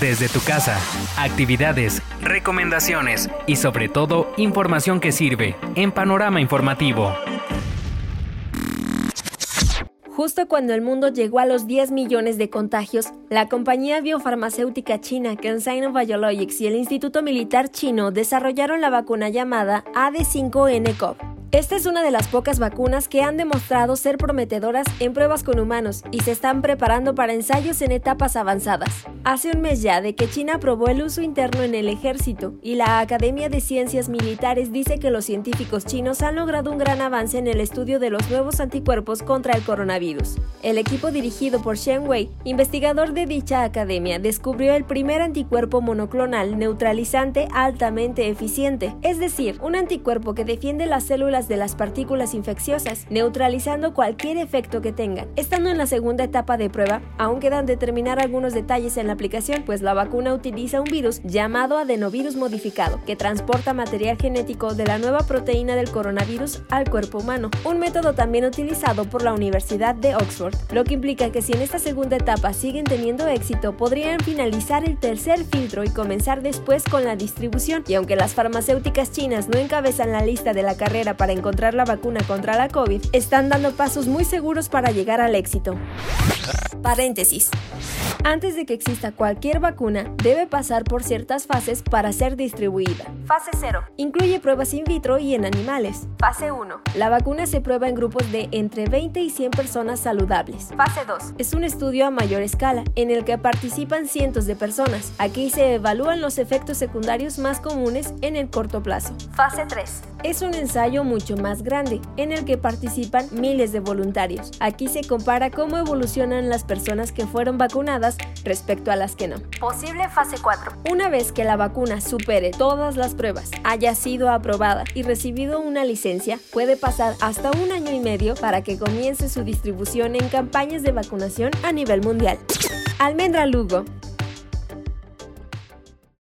desde tu casa, actividades, recomendaciones y sobre todo información que sirve en Panorama Informativo. Justo cuando el mundo llegó a los 10 millones de contagios, la compañía biofarmacéutica china CanSino Biologics y el Instituto Militar chino desarrollaron la vacuna llamada AD5-nCoV esta es una de las pocas vacunas que han demostrado ser prometedoras en pruebas con humanos y se están preparando para ensayos en etapas avanzadas. Hace un mes ya de que China aprobó el uso interno en el ejército y la Academia de Ciencias Militares dice que los científicos chinos han logrado un gran avance en el estudio de los nuevos anticuerpos contra el coronavirus. El equipo dirigido por Shen Wei, investigador de dicha academia, descubrió el primer anticuerpo monoclonal neutralizante altamente eficiente, es decir, un anticuerpo que defiende las células de las partículas infecciosas, neutralizando cualquier efecto que tengan. Estando en la segunda etapa de prueba, aún quedan determinar algunos detalles en la aplicación, pues la vacuna utiliza un virus llamado adenovirus modificado, que transporta material genético de la nueva proteína del coronavirus al cuerpo humano, un método también utilizado por la Universidad de Oxford, lo que implica que si en esta segunda etapa siguen teniendo éxito, podrían finalizar el tercer filtro y comenzar después con la distribución. Y aunque las farmacéuticas chinas no encabezan la lista de la carrera para encontrar la vacuna contra la COVID, están dando pasos muy seguros para llegar al éxito. Paréntesis. Antes de que exista cualquier vacuna, debe pasar por ciertas fases para ser distribuida. Fase 0. Incluye pruebas in vitro y en animales. Fase 1. La vacuna se prueba en grupos de entre 20 y 100 personas saludables. Fase 2. Es un estudio a mayor escala, en el que participan cientos de personas. Aquí se evalúan los efectos secundarios más comunes en el corto plazo. Fase 3. Es un ensayo mucho más grande, en el que participan miles de voluntarios. Aquí se compara cómo evolucionan las personas que fueron vacunadas respecto a las que no. Posible fase 4. Una vez que la vacuna supere todas las pruebas, haya sido aprobada y recibido una licencia, puede pasar hasta un año y medio para que comience su distribución en campañas de vacunación a nivel mundial. Almendra Lugo,